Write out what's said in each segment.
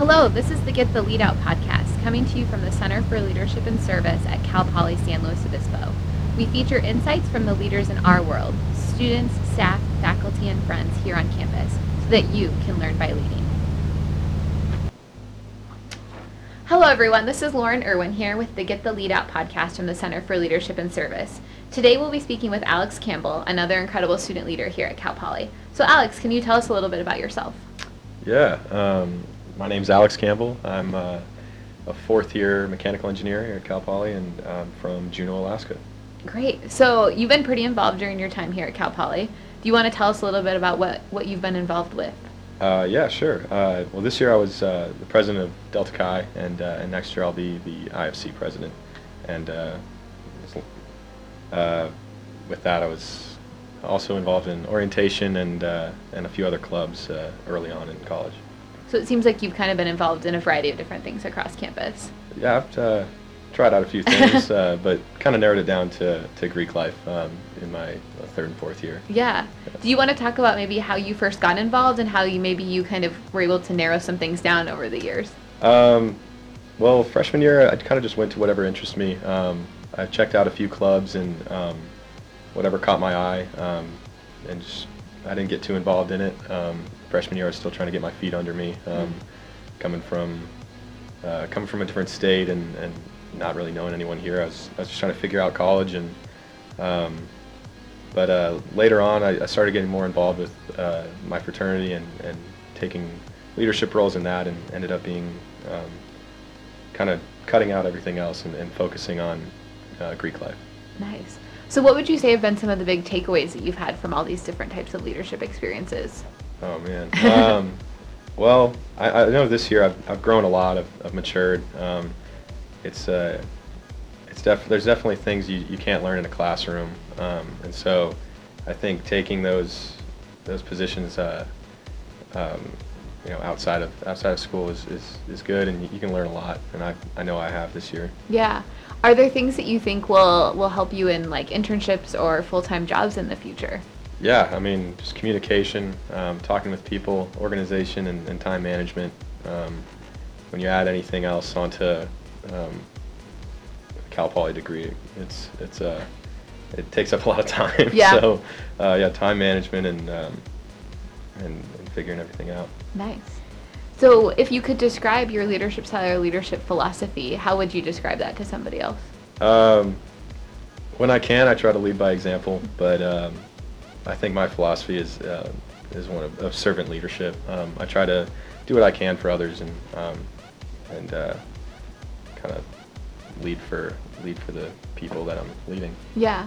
Hello, this is the Get the Lead Out podcast, coming to you from the Center for Leadership and Service at Cal Poly San Luis Obispo. We feature insights from the leaders in our world, students, staff, faculty, and friends here on campus, so that you can learn by leading. Hello, everyone. This is Lauren Irwin here with the Get the Lead Out podcast from the Center for Leadership and Service. Today, we'll be speaking with Alex Campbell, another incredible student leader here at Cal Poly. So, Alex, can you tell us a little bit about yourself? Yeah, um, my name's Alex Campbell. I'm uh, a fourth year mechanical engineer here at Cal Poly and I'm from Juneau, Alaska. Great. So, you've been pretty involved during your time here at Cal Poly. Do you want to tell us a little bit about what, what you've been involved with? Uh, yeah, sure. Uh, well, this year I was uh, the president of Delta Chi, and, uh, and next year I'll be the IFC president. And uh, uh, with that, I was also involved in orientation and, and a few other clubs early on in college. So it seems like you've kind of been involved in a variety of different things across campus. Yeah, I've tried out a few things, but kind of narrowed it down to, to Greek life um, in my third and fourth year. Yeah. Do you want to talk about maybe how you first got involved and how you maybe you kind of were able to narrow some things down over the years? Um, well, freshman year, I kind of just went to whatever interests me. Um, I checked out a few clubs and um, whatever caught my eye, um, and just I didn't get too involved in it. Um, freshman year, I was still trying to get my feet under me, mm. coming from uh, coming from a different state and, and not really knowing anyone here. I was I was just trying to figure out college and but uh, later on, I, I, started getting more involved with uh, my fraternity and, and taking leadership roles in that, and ended up being um, kind of cutting out everything else and, and focusing on uh, Greek life. Nice. So, what would you say have been some of the big takeaways that you've had from all these different types of leadership experiences? Oh man. Um, well, I, I, know this year I've, I've grown a lot. I've, I've matured. Um, it's uh, it's def- there's definitely things you, you can't learn in a classroom, um, and so I think taking those those positions, uh, um, you know, outside of outside of school is, is, is good, and you can learn a lot, and I I know I have this year. Yeah. Are there things that you think will will help you in like internships or full time jobs in the future? Yeah, I mean, just communication, um, talking with people, organization, and, and time management. Um, when you add anything else onto um, a Cal Poly degree. It's it's uh, it takes up a lot of time. Yeah. so uh, yeah, time management and, um, and and figuring everything out. Nice. So if you could describe your leadership style or leadership philosophy, how would you describe that to somebody else? Um, when I can, I try to lead by example, but um, I think my philosophy is uh, is one of, of servant leadership. Um, I try to do what I can for others and um, and uh, kind of lead for lead for the people that I'm leading. Yeah.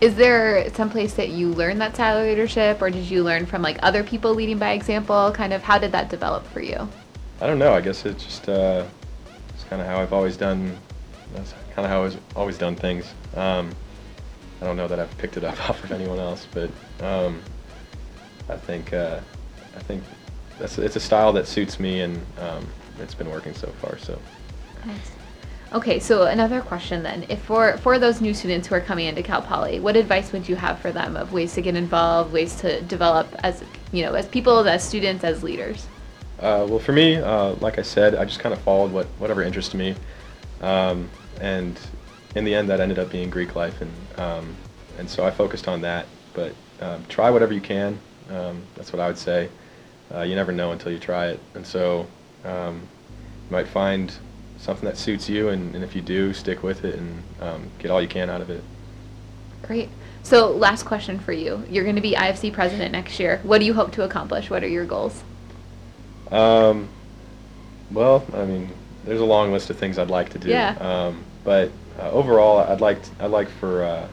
Is there some place that you learned that style of leadership, or did you learn from like other people leading by example? Kind of, how did that develop for you? I don't know. I guess it's just uh, it's kind of how I've always done. That's kind of how I've always done things. Um, I don't know that I've picked it up off of anyone else, but um, I think uh, I think that's it's a style that suits me, and um, it's been working so far. So. Nice. Okay, so another question then. If for for those new students who are coming into Cal Poly, what advice would you have for them of ways to get involved, ways to develop as you know, as people, as students, as leaders? Uh, well, for me, uh, like I said, I just kind of followed what whatever interested me, um, and in the end, that ended up being Greek life, and um, and so I focused on that. But um, try whatever you can. Um, that's what I would say. Uh, you never know until you try it, and so um, you might find something that suits you, and, and if you do, stick with it and um, get all you can out of it. Great. So, last question for you. You're going to be IFC president next year. What do you hope to accomplish? What are your goals? Um, well, I mean, there's a long list of things I'd like to do. Yeah. Um, but uh, overall, I'd like I'd like for uh,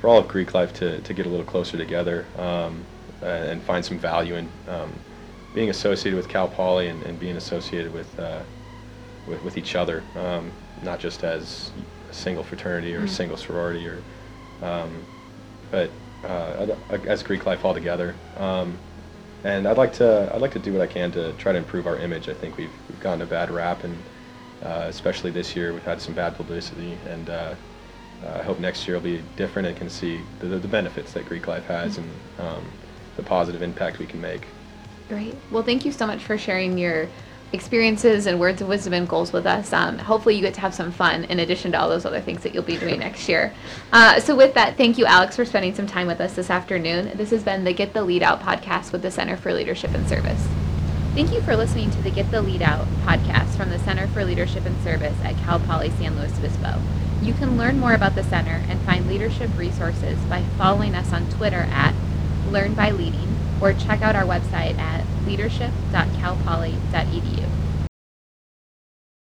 for all of Greek life to, to get a little closer together um, and find some value in um, being associated with Cal Poly and, and being associated with uh, with, with each other, um, not just as a single fraternity or mm. a single sorority, or um, but uh, as Greek life altogether. Um, and I'd like to I'd like to do what I can to try to improve our image. I think we've we've gotten a bad rap, and uh, especially this year we've had some bad publicity. And uh, I hope next year will be different and can see the, the benefits that Greek life has mm-hmm. and um, the positive impact we can make. Great. Well, thank you so much for sharing your experiences and words of wisdom and goals with us. Um, hopefully, you get to have some fun in addition to all those other things that you'll be doing next year. Uh, so, with that, thank you, Alex, for spending some time with us this afternoon. This has been the Get the Lead Out podcast with the Center for Leadership and Service. Thank you for listening to the Get the Lead Out podcast from the Center for Leadership and Service at Cal Poly San Luis Obispo. You can learn more about the center and find leadership resources by following us on Twitter at Learn by Leading or check out our website at leadership.calpoly.edu.